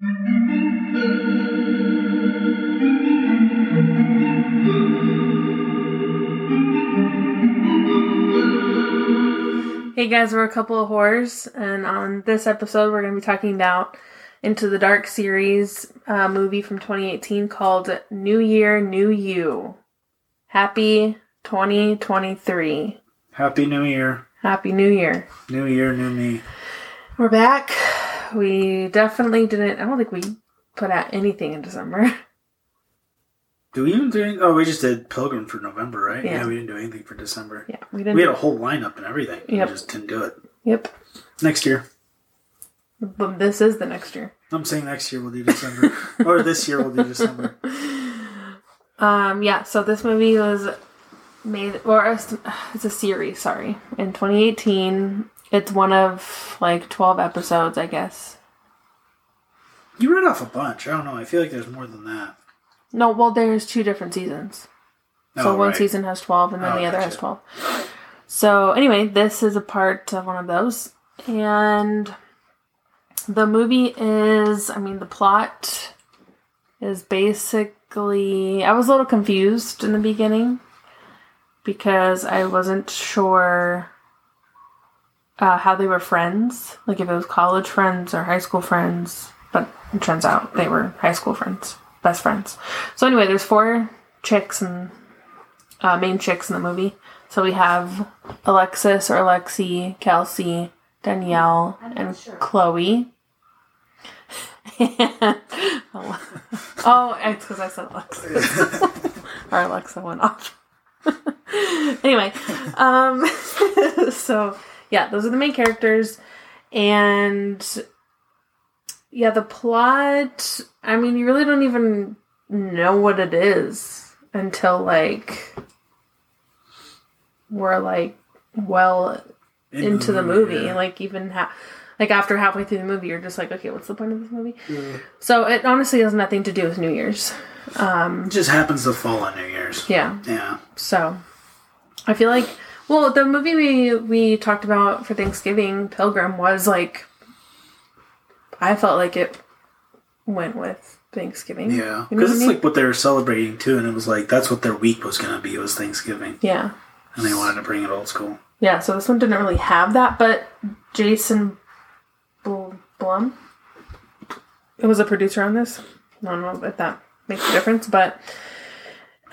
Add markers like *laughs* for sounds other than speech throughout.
Hey guys, we're a couple of whores, and on this episode, we're going to be talking about Into the Dark series uh, movie from 2018 called New Year, New You. Happy 2023. Happy New Year. Happy New Year. New Year, new me. We're back. We definitely didn't, I don't think we put out anything in December. *laughs* Do we even do anything? Oh, we just did Pilgrim for November, right? Yeah. we didn't do anything for December. Yeah, we didn't. We had a whole lineup and everything. Yep. We just didn't do it. Yep. Next year. But this is the next year. I'm saying next year we'll do December. or this year we'll do December. *laughs* Um, yeah, so this movie was made, or it's it's a series, sorry, in 2018. It's one of like 12 episodes, I guess. You read off a bunch. I don't know. I feel like there's more than that. No, well, there's two different seasons. So oh, one right. season has 12 and then Oh, the other has gotcha. 12. So, anyway, this is a part of one of those. And the movie is, I mean, the plot is basically. I was a little confused in the beginning because I wasn't sure uh, how they were friends. Like if it was college friends or high school friends. But it turns out they were high school friends, best friends. So, anyway, there's four chicks and uh, main chicks in the movie. So we have Alexis or Alexi, Kelsey, Danielle, and Chloe. *laughs* oh, it's because I said Alexis. *laughs* or Alexa went off. *laughs* anyway, um, so yeah, those are the main characters, and yeah, the plot. I mean, you really don't even know what it is until like we're like well into the movie. yeah. Like even ha- like after halfway through the movie, you're just like, okay, what's the point of this movie? So it honestly has nothing to do with New Year's. Um, it just happens to fall on New Year's. Yeah. Yeah. So I feel like well, the movie we we talked about for Thanksgiving, Pilgrim, was like I felt like it went with Thanksgiving. Yeah. You know Because I it's mean? like what they were celebrating too, and it was like that's what their week was going to be was Thanksgiving, Yeah. and they wanted to bring it old school. Yeah, so this one didn't really have that, but Jason Bl- Blum it was a producer on this. I don't know if that makes a difference, but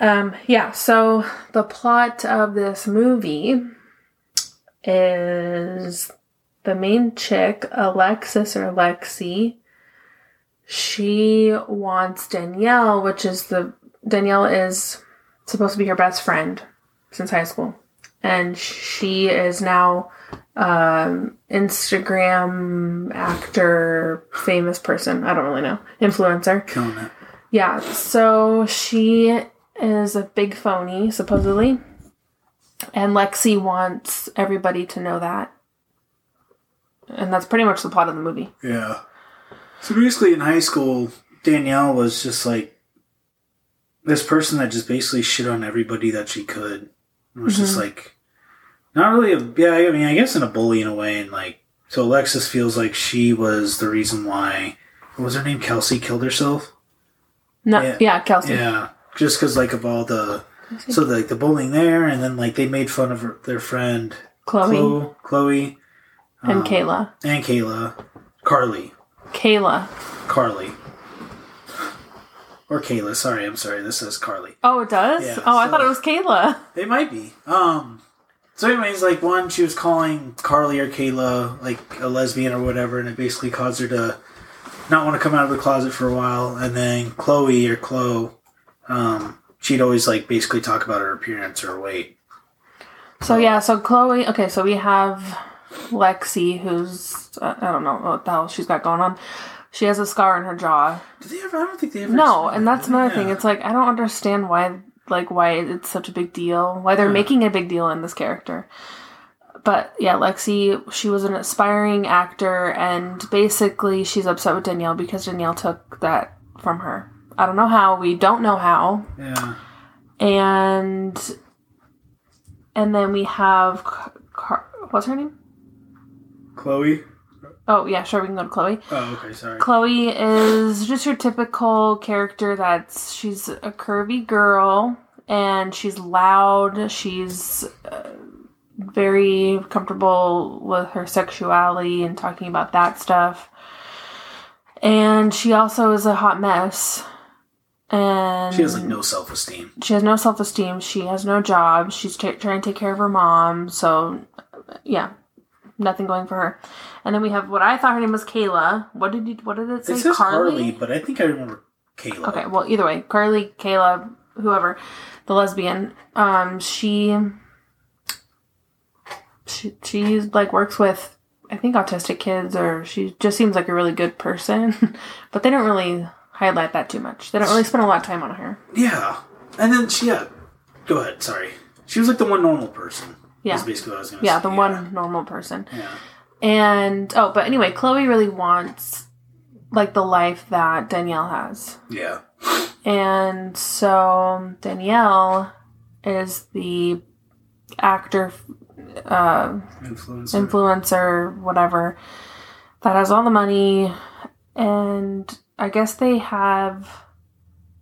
um, yeah. So the plot of this movie is the main chick, Alexis or Lexi. She wants Danielle, which is the Danielle is supposed to be her best friend since high school and she is now um instagram actor famous person i don't really know influencer Killing it. yeah so she is a big phony supposedly and lexi wants everybody to know that and that's pretty much the plot of the movie Yeah. So basically, in high school, Danielle was just like this person that just basically shit on everybody that she could. It was just mm-hmm. like not really a yeah. I mean, I guess in a bully in a way, and like so Alexis feels like she was the reason why. What was her name? Kelsey killed herself. no Yeah. yeah, kelsey Yeah, just because like of all the so like the bullying there, and then like they made fun of her, their friend chloe Chloe, Chloe and um, kayla and Kayla, Carly. kayla Carly. Or Kayla, sorry, I'm sorry. This says Carly. oh it does Yeah, oh i so- thought it was kayla It might be. Um so anyways, like one, she was calling Carly or Kayla like a lesbian or whatever, and it basically caused her to not want to come out of the closet for a while. And then Chloe or Chloe, um, she'd always like basically talk about her appearance or weight. So yeah, so Chloe. Okay, so we have Lexi, who's uh, I don't know what the hell she's got going on. She has a scar in her jaw. Did they ever? I don't think they ever. No, and that's another thing. It's like I don't understand why, like, why it's such a big deal. Why they're Yeah. making a big deal in this character. But yeah, Lexi, she was an aspiring actor, and basically she's upset with Danielle because Danielle took that from her. I don't know how. We don't know how. yeah. and and then we have Car- what's her name? Chloe. Oh yeah, sure. We can go to Chloe. Oh, okay, sorry. Chloe is just your typical character that's she's a curvy girl and she's loud. She's uh, very comfortable with her sexuality and talking about that stuff. And she also is a hot mess. And She has like no self esteem. she has no self esteem. She has no job. She's ta trying to take care of her mom. So, yeah, nothing going for her. And then we have what I thought her name was Kayla. What did you? What did it say? It says Carly, but I think I remember Kayla. Okay, well, either way, Carly, Kayla, whoever, the lesbian, um, she, she, she like works with, I think, autistic kids, or she just seems like a really good person, *laughs* but they don't really highlight that too much. They don't really spend a lot of time on her. Yeah. And then she, yeah. Go ahead, sorry. She was like the one normal person. Yeah. Basically what I was going to Yeah, say. the one normal person. Yeah. And oh, but anyway, Chloe really wants like the life that Danielle has. Yeah. And so Danielle is the actor, uh, Influencer. influencer, whatever, that has all the money. And I guess they have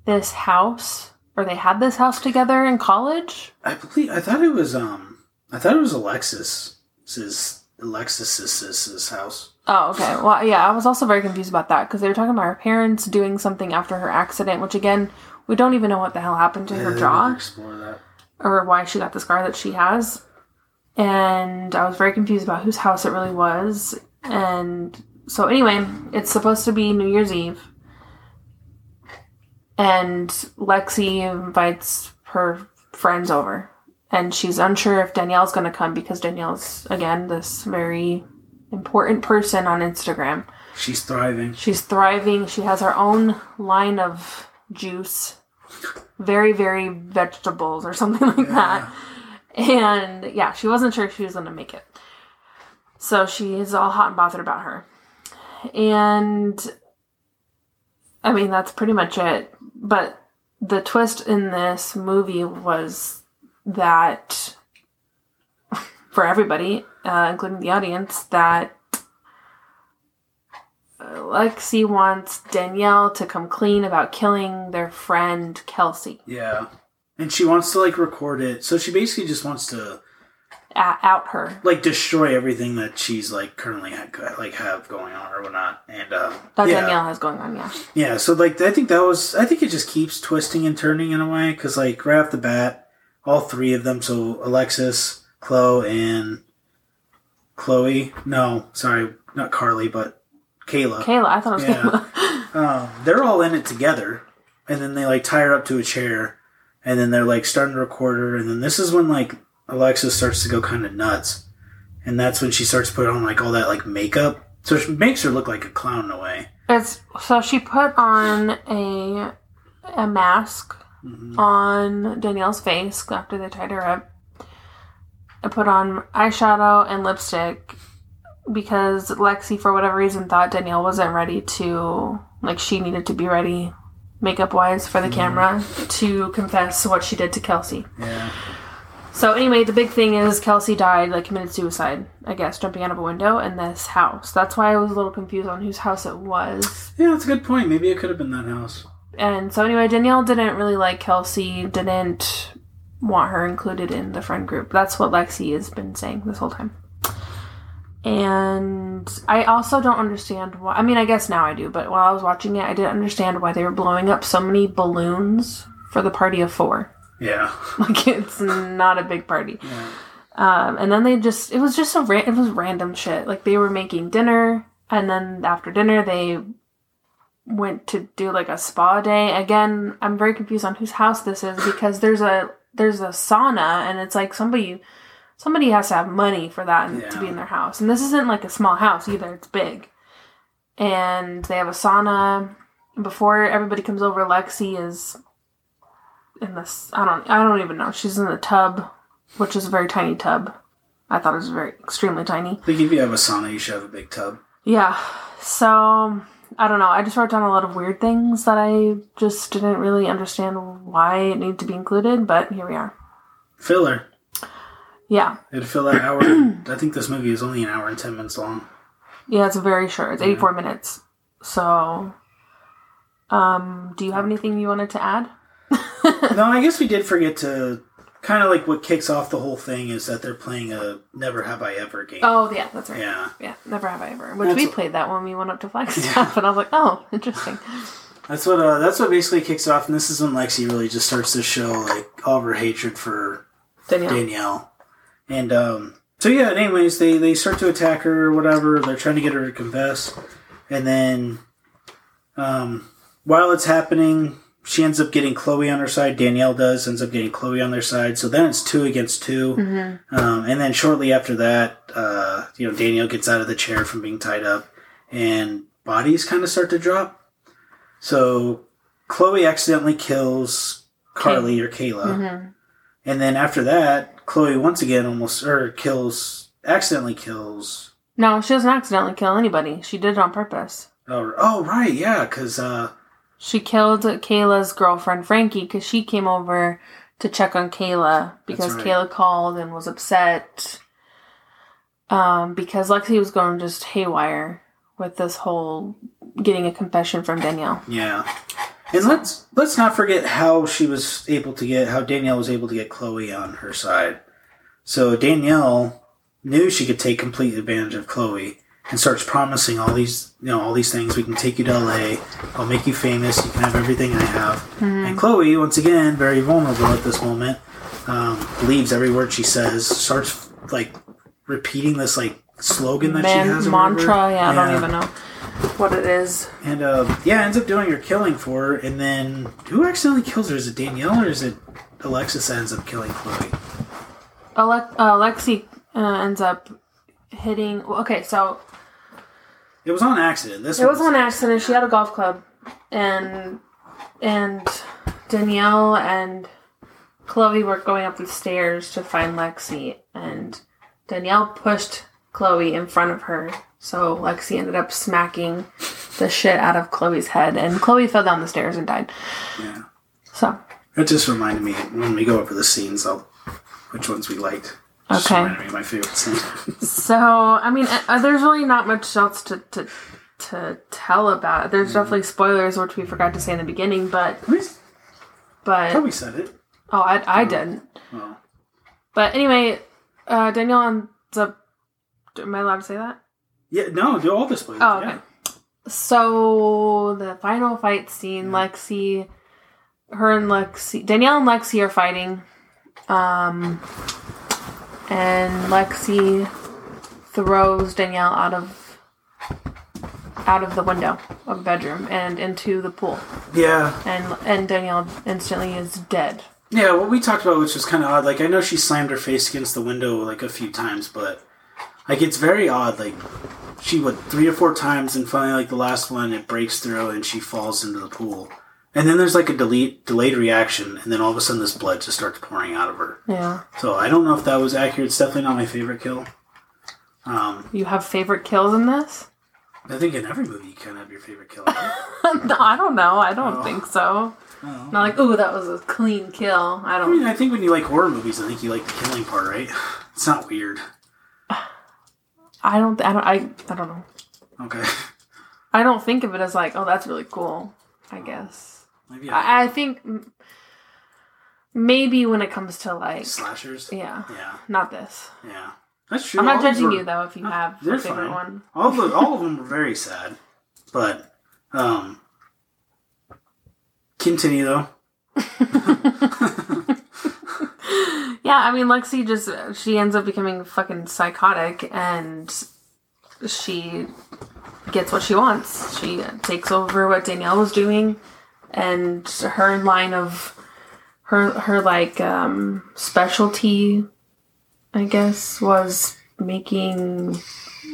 this house, or they had this house together in college. I believe, I thought it was, um, I thought it was Alexis's, Alexis's house. Oh, okay. Well, yeah, I was also very confused about that because they were talking about her parents doing something after her accident, which again, we don't even know what the hell happened to Yeah, her jaw. Explore that. or why she got the scar that she has. And I was very confused about whose house it really was. And so, anyway, it's supposed to be New Year's Eve. And Lexi invites her friends over. And she's unsure if Danielle's going to come because Danielle's, again, this very important person on Instagram. She's thriving. She's thriving. She has her own line of juice. Very, very vegetables or something *laughs* like that. And yeah, she wasn't sure if she was going to make it. So she's all hot and bothered about her. And I mean, that's pretty much it. But the twist in this movie was that *laughs* for everybody, uh, including the audience, that Lexi wants Danielle to come clean about killing their friend Kelsey. Yeah. And she wants to like record it. So she basically just wants to out her. like destroy everything that she's like currently ha- like have going on or whatnot. And uh, That yeah, Danielle has going on, yeah. yeah. So like I think that was I think it just keeps twisting and turning in a way because like right off the bat, all three of them. So Alexis, Chloe, and Chloe. No, sorry, not Carly, but Kayla. Kayla, I thought it was Yeah. Kayla. *laughs* um, they're all in it together, and then they like tie her up to a chair, and then they're like starting to record her, and then this is when like Alexis starts to go kind of nuts, and that's when she starts putting on like all that like makeup, so it makes her look like a clown in a way. It's so she put on a a mask mm-hmm. on Danielle's face after they tied her up. I put on eyeshadow and lipstick because Lexi, for whatever reason, thought Danielle wasn't ready to like she needed to be ready makeup wise for the mm-hmm. camera to confess what she did to Kelsey. Yeah, So anyway, the big thing is Kelsey died, like committed suicide, I guess, jumping out of a window in this house. That's why I was a little confused on whose house it was. yeah, that's a good point. Maybe it could have been that house. And so anyway, Danielle didn't really like Kelsey, didn't want her included in the friend group. That's what Lexi has been saying this whole time. And I also don't understand why. I mean, I guess now I do, but while I was watching it, I didn't understand why they were blowing up so many balloons for the party of four. Yeah, *laughs* Like it's not a big party. yeah, Um, and then they just, it was just a, ra- it was random shit. Like they were making dinner, and then after dinner, they went to do like a spa day. Again, I'm very confused on whose house this is because there's a, there's a sauna, and it's like somebody, somebody has to have money for that and to be in their house. And this isn't like a small house either, it's big. And they have a sauna. Before everybody comes over, Lexi is in this, I don't, I don't even know. She's in the tub which is a very tiny tub. I thought it was very extremely tiny. I think if you have a sauna, you should have a big tub. Yeah. So I don't know. I just wrote down a lot of weird things that I just didn't really understand why it needed to be included, but here we are. Filler. Yeah. It'd fill that hour. *clears throat* I think this movie is only an hour and ten minutes long. Yeah, it's very short. It's 84 minutes. So, um, do you have anything you wanted to add? *laughs* no, I guess we did forget to kind of like what kicks off the whole thing is that they're playing a Never Have I Ever game. Oh, yeah, that's right. Yeah. Yeah, never have I ever. Which That's we played that when we went up to Flagstaff, and I was like, oh, interesting. *laughs* That's what uh, that's what basically kicks off, and this is when Lexi really just starts to show like all of her hatred for Danielle. Danielle. And um, so yeah, anyways, they they start to attack her or whatever. They're trying to get her to confess, and then um, while it's happening, she ends up getting Chloe on her side. Danielle does ends up getting Chloe on their side. So then it's two against 2 Um, and then shortly after that, uh, you know, Danielle gets out of the chair from being tied up, and bodies kind of start to drop. So Chloe accidentally kills Carly or Kayla. And then after that, Chloe once again almost or kills accidentally kills. No, she doesn't accidentally kill anybody. She did it on purpose. Oh, oh right, yeah, because uh, She killed Kayla's girlfriend Frankie because she came over to check on Kayla because right. Kayla called and was upset. Um, because Lexi was going just haywire with this whole getting a confession from Danielle. yeah, and let's let's not forget how she was able to get how Danielle was able to get Chloe on her side. So Danielle knew she could take complete advantage of Chloe and starts promising all these you know all these things. We can take you to LA. I'll make you famous. You can have everything I have. And Chloe, once again, very vulnerable at this moment, um, believes every word she says. Starts like repeating this like slogan that she Man, has. mantra, yeah, I don't even know what it is. And uh, yeah, ends up doing her killing for her. And then who accidentally kills her? Is it Danielle or is it Alexis that ends up killing Chloe? Ale- uh, Lexi uh, ends up hitting. Okay, so It was on accident. This It was on accident. She had a golf club, and and Danielle and Chloe were going up the stairs to find Lexi, and Danielle pushed Chloe in front of her, so Lexi ended up smacking the shit out of Chloe's head, and Chloe fell down the stairs and died. Yeah. So It just reminded me when we go over the scenes, I'll which ones we liked. Okay. reminded me of my favorite scene. *laughs* So, I mean, uh, there's really not much else to, to, to tell about. There's definitely spoilers, which we forgot to say in the beginning, but, we but, probably said it. oh, I, I didn't. Well, But anyway, uh, Danielle ends up. Am I allowed to say that? yeah, no, do all the spoilers. Oh, okay. yeah. So the final fight scene, Lexi, her and Lexi, Danielle and Lexi are fighting, um, and Lexi throws Danielle out of out of the window of the bedroom and into the pool, Yeah, and and Danielle instantly is dead. yeah. What we talked about, which was kind of odd. Like I know she slammed her face against the window like a few times, but like it's very odd. Like she would three or four times, and finally, like the last one, it breaks through and she falls into the pool. And then there's like a delete, delayed reaction, and then all of a sudden this blood just starts pouring out of her. Yeah, So I don't know if that was accurate. It's definitely not my favorite kill. Um, you have favorite kills in this? I think in every movie you kind of have your favorite kill. right? *laughs* no, I don't know. I don't Oh. think so. Oh. Not like, ooh, that was a clean kill. I I don't. I mean, I think when you like horror movies, I think you like the killing part, right? *sighs* It's not weird. *sighs* I don't. I don't. I. I don't know. Okay. *laughs* I don't think of it as like, oh, that's really cool. I guess. Maybe I, I, think maybe when it comes to like, slashers. yeah, Yeah, not this. yeah. That's true. I'm not All judging were- you though if you have a favorite fine. one. All of the, all of them *laughs* were very sad, but um, continue though. *laughs* *laughs* Yeah, I mean, Lexi just she ends up becoming fucking psychotic, and she gets what she wants. She takes over what Danielle was doing, and her line of her her like um specialty, I guess, was making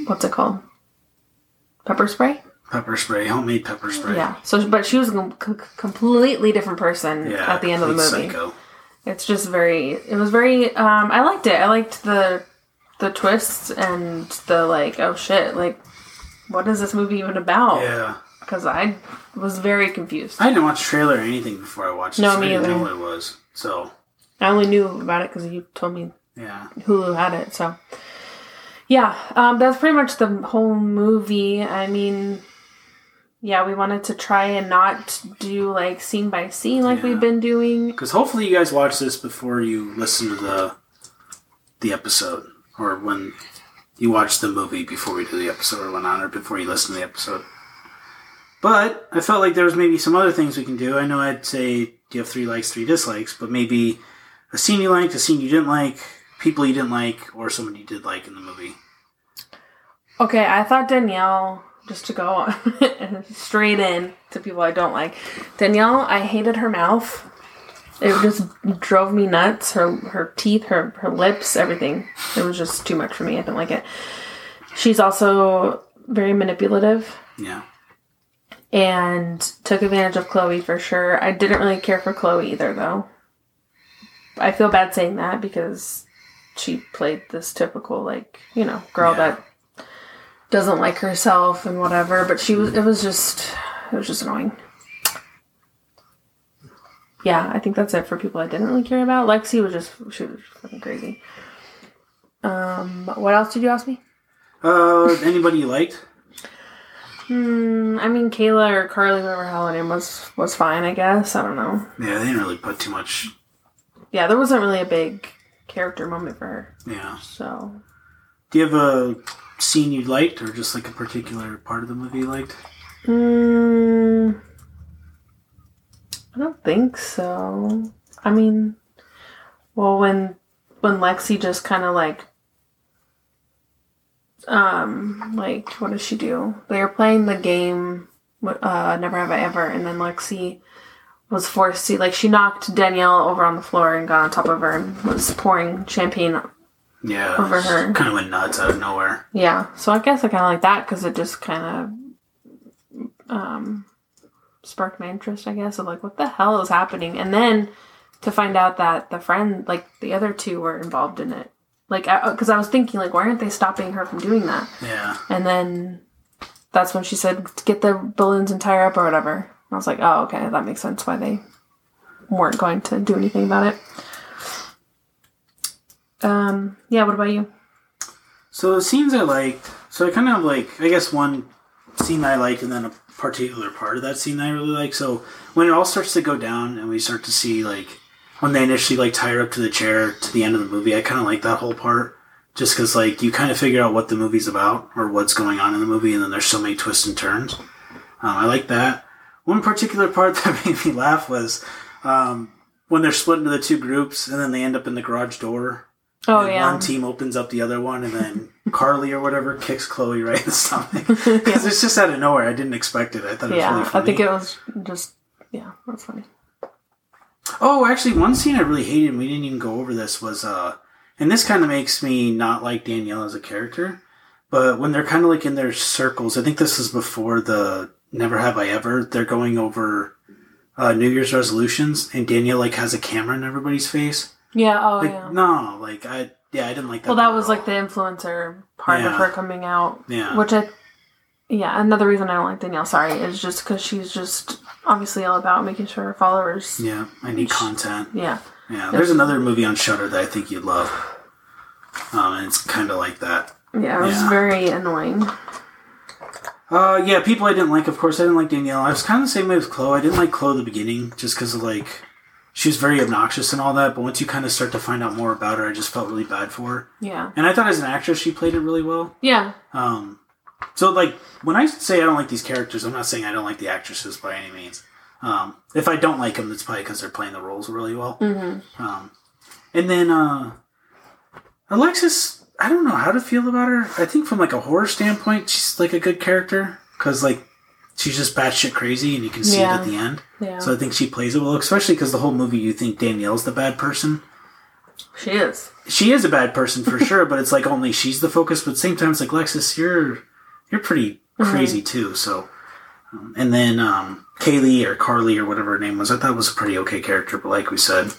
what's it called, pepper spray. Pepper spray, homemade pepper spray. Yeah. So, but she was a com- com- completely different person Yeah, at the end of the movie. Psycho. It's just very. It was very. Um, I liked it. I liked the the twists and the like. Oh shit! Like, what is this movie even about? Yeah, Because I was very confused. I didn't watch trailer or anything before I watched. No, this. me I didn't either. know what it was. So I only knew about it because you told me yeah, Hulu had it. So, yeah, um, that's pretty much the whole movie. I mean, yeah, we wanted to try and not do like scene by scene like Yeah. we've been doing. Because hopefully you guys watch this before you listen to the the episode, or when you watch the movie before we do the episode, or whatnot, or before you listen to the episode. But I felt like there was maybe some other things we can do. I know I'd say you have three likes, three dislikes, but maybe a scene you liked, a scene you didn't like, people you didn't like, or someone you did like in the movie. Okay, I thought Danielle, just to go *laughs* on, straight in to people I don't like. Danielle, I hated her mouth. It just drove me nuts. Her her teeth, her her lips, everything. It was just too much for me. I didn't like it. She's also very manipulative Yeah. And took advantage of Chloe for sure. I didn't really care for Chloe either, though. I feel bad saying that because she played this typical, like, you know, girl Yeah. that doesn't like herself and whatever. But she was, it was just, it was just annoying. Yeah, I think that's it for people I didn't really care about. Lexi was just, she was fucking crazy. Um, what else did you ask me? Uh, anybody you liked? Hmm, I mean, Kayla or Carly, whatever her hell name was, was fine, I guess. I don't know. Yeah, they didn't really put too much. Yeah, there wasn't really a big character moment for her. Yeah. So, Do you have a scene you liked, or just like a particular part of the movie you liked? Hmm. I don't think so. I mean, well, when when Lexi just kind of like, um, like what does she do? They were playing the game, uh, Never Have I Ever, and then Lexi was forced to like she knocked Danielle over on the floor and got on top of her and was pouring champagne Yeah. Over her. Kind of went nuts out of nowhere. Yeah, so I guess I kind of like that because it just kind of um, sparked my interest, I guess, of like what the hell is happening, and then to find out that the friend, like the other two, were involved in it. Like, because I, was thinking, like, why aren't they stopping her from doing that? Yeah. And then that's when she said, "Get the balloons and tie her up or whatever." And I was like, "Oh, okay, that makes sense why they weren't going to do anything about it." Um, yeah. What about you? So the scenes I liked, so I kind of like, I guess one scene I liked, and then a particular part of that scene I really like. So when it all starts to go down, and we start to see like when they initially like tie her up to the chair to the end of the movie, I kind of like that whole part, just because like you kind of figure out what the movie's about or what's going on in the movie, and then there's so many twists and turns. Um, I like that. One particular part *laughs* that made me laugh was um, when they're split into the two groups, and then they end up in the garage door. Oh And yeah. One team opens up the other one, and then *laughs* Carly or whatever kicks Chloe right in the stomach *laughs* because it's just out of nowhere. I didn't expect it. I thought it was Yeah, really I think it was just yeah, that's funny. Oh, actually, one scene I really hated, and we didn't even go over this, was uh, and this kind of makes me not like Danielle as a character. But when they're kind of like in their circles, I think this is before the Never Have I Ever. They're going over uh, New Year's resolutions, and Danielle like has a camera in everybody's face. Yeah. Oh Like, yeah. no, like I, yeah, I didn't like that. Well, that was like the influencer part Yeah. of her coming out, yeah, which I. Yeah, another reason I don't like Danielle, sorry, is just because she's just obviously all about making sure her followers. yeah. I need content. Yeah. Yeah, there's another movie on Shudder that I think you'd love. Um, and it's kind of like that. Yeah, it was Yeah. very annoying. Uh, yeah, people I didn't like. Of course, I didn't like Danielle. I was kind of the same way with Chloe. I didn't like Chloe at the beginning just because of like she was very obnoxious and all that. But once you kind of start to find out more about her, I just felt really bad for her. Yeah. And I thought as an actress, she played it really well. Yeah. Um, so like when I say I don't like these characters, I'm not saying I don't like the actresses by any means. Um, if I don't like them, it's probably because they're playing the roles really well. Mm-hmm. Um, and then uh, Alexis, I don't know how to feel about her. I think from like a horror standpoint, she's like a good character because like she's just batshit crazy, and you can see it at the end. Yeah. So I think she plays it well, especially because the whole movie you think Danielle's the bad person. she is. She is a bad person for *laughs* sure, but it's like only she's the focus. But at the same time, it's like Lexus, you're you're pretty crazy too. So, um, and then um, Kaylee or Carly or whatever her name was, I thought was a pretty okay character. But like we said,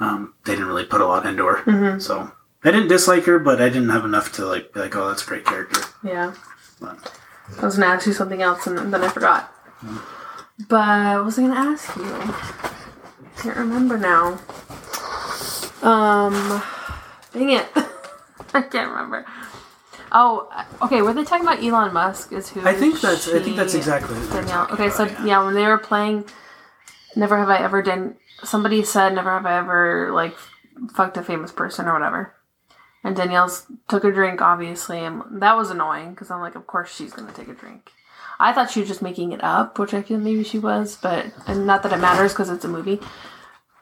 um, they didn't really put a lot into her. So I didn't dislike her, but I didn't have enough to like be like, oh, that's a great character. Yeah. But, I was gonna ask you something else and then I forgot. But what was I gonna ask you? Can't remember now. Um, dang it, *laughs* I can't remember. Oh, uh, okay. Were they talking about Elon Musk? Is who? I think that's. I think that's exactly. Danielle. Okay, so about, yeah. when they were playing, never have I ever done. Somebody said, "Never have I ever like fucked a famous person or whatever." And Danielle's took a drink, obviously, and that was annoying because I'm like, of course she's gonna take a drink. I thought she was just making it up, which I feel maybe she was, but and not that it matters because it's a movie.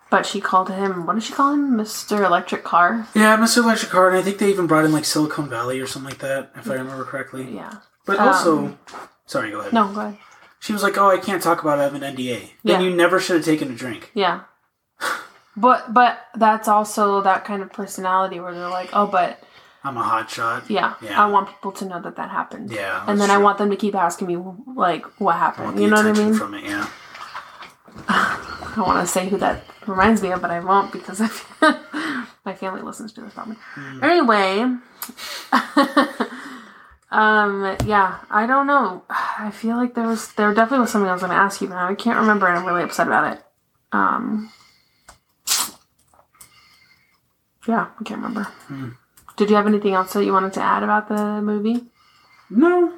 But she called him. What did she call him, Mister Electric Car? Yeah, Mr. Electric Car, and I think they even brought in like Silicon Valley or something like that, if I remember correctly. Yeah. But Um, also, sorry, go ahead. No, go ahead. She was like, "Oh, I can't talk about it. I have an NDA." Then Yeah. you never should have taken a drink. Yeah. *laughs* But but that's also that kind of personality where they're like, oh, but I'm a hot shot. yeah, Yeah. I want people to know that that happened. Yeah, and then I want them to keep asking me like what happened. You know what I mean? From it, yeah. *sighs* I don't want to say who that reminds me of, but I won't because I *laughs* my family listens to this probably. Hmm. Anyway, *laughs* um, yeah, I don't know. I feel like there was there definitely was something I was going to ask you, but I can't remember, and I'm really upset about it. Um, yeah, I can't remember. Hmm. Did you have anything else that you wanted to add about the movie? No,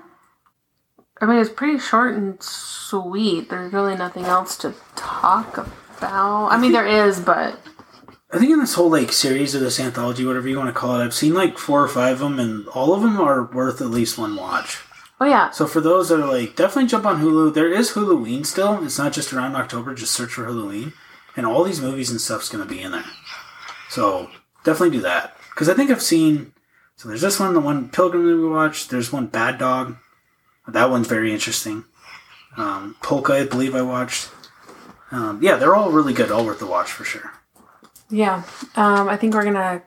I mean, it's pretty short and sweet. There's really nothing else to talk about. I mean, there is, but I think in this whole like series or this anthology, whatever you want to call it, I've seen like four or five of them, and all of them are worth at least one watch. oh yeah, So for those that are like, definitely jump on Hulu. There is Huluween still. It's not just around October. Just search for Huluween, and all these movies and stuff's going to be in there. So definitely do that because I think I've seen. So there's this one, the one Pilgrim that we watched. There's one Bad Dog. That one's very interesting. Um, Pooka, I believe I watched. Um, yeah, they're all really good. All worth the watch for sure. yeah. Um, I think we're gonna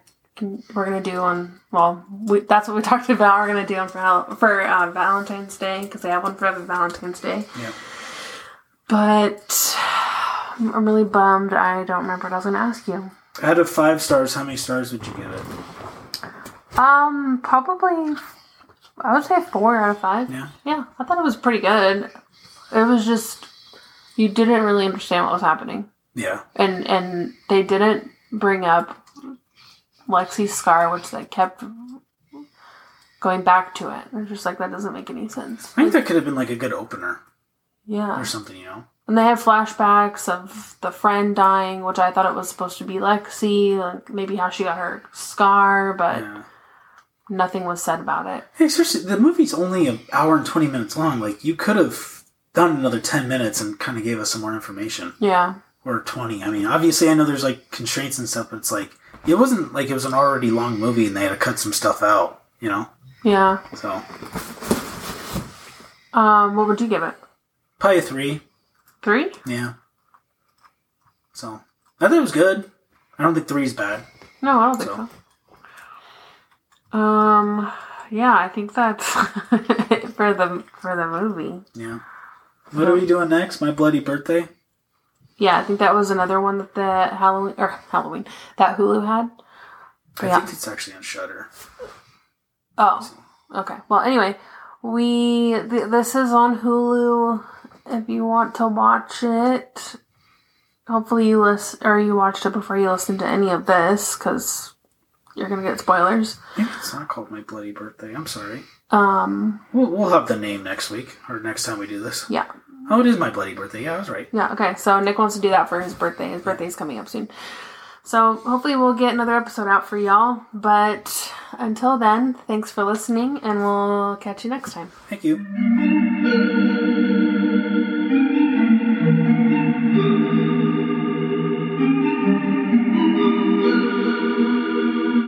we're gonna do on well, we, that's what we *laughs* talked about. We're gonna do on for for uh, Valentine's Day because they have one for every Valentine's Day. Yeah. But *sighs* I'm really bummed. I don't remember what I was gonna ask you. Out of five stars, how many stars would you give it? Um, probably I would say four out of five. Yeah. Yeah, I thought it was pretty good. It was just you didn't really understand what was happening. Yeah. and and they didn't bring up Lexi's scar, which they kept going back to it. It's just like that doesn't make any sense. I think that could have been like a good opener Yeah, or something, you know? and they had flashbacks of the friend dying, which I thought it was supposed to be Lexi, like maybe how she got her scar, but Yeah. nothing was said about it. Hey, seriously, the movie's only an hour and 20 minutes long. Like, you could have done another 10 minutes and kind of gave us some more information. Yeah, Or 20. I mean, obviously, I know there's, like, constraints and stuff, but it's like, it wasn't like it was an already long movie and they had to cut some stuff out, you know? yeah. So, Um, what would you give it? probably a three. Three? Yeah. So, I thought it was good. I don't think three is bad. No, I don't think So. so. Um, yeah, I think that's *laughs* it for the for the movie. Yeah. What are we doing next? My Bloody Birthday? Yeah, I think that was another one that the Halloween or Halloween that Hulu had. I Yeah. think it's actually on Shudder. Oh, okay. Well, anyway, we th- this is on Hulu. If you want to watch it, hopefully you listen or you watched it before you listen to any of this because you're gonna get spoilers. Maybe it's not called My Bloody Birthday. I'm sorry. Um, We'll, we'll have the name next week or next time we do this. yeah, Oh, it is My Bloody Birthday. Yeah, I was right. yeah. Okay, so Nick wants to do that for his birthday. His birthday's coming up soon. So hopefully we'll get another episode out for y'all. But until then, thanks for listening, and we'll catch you next time. Thank you.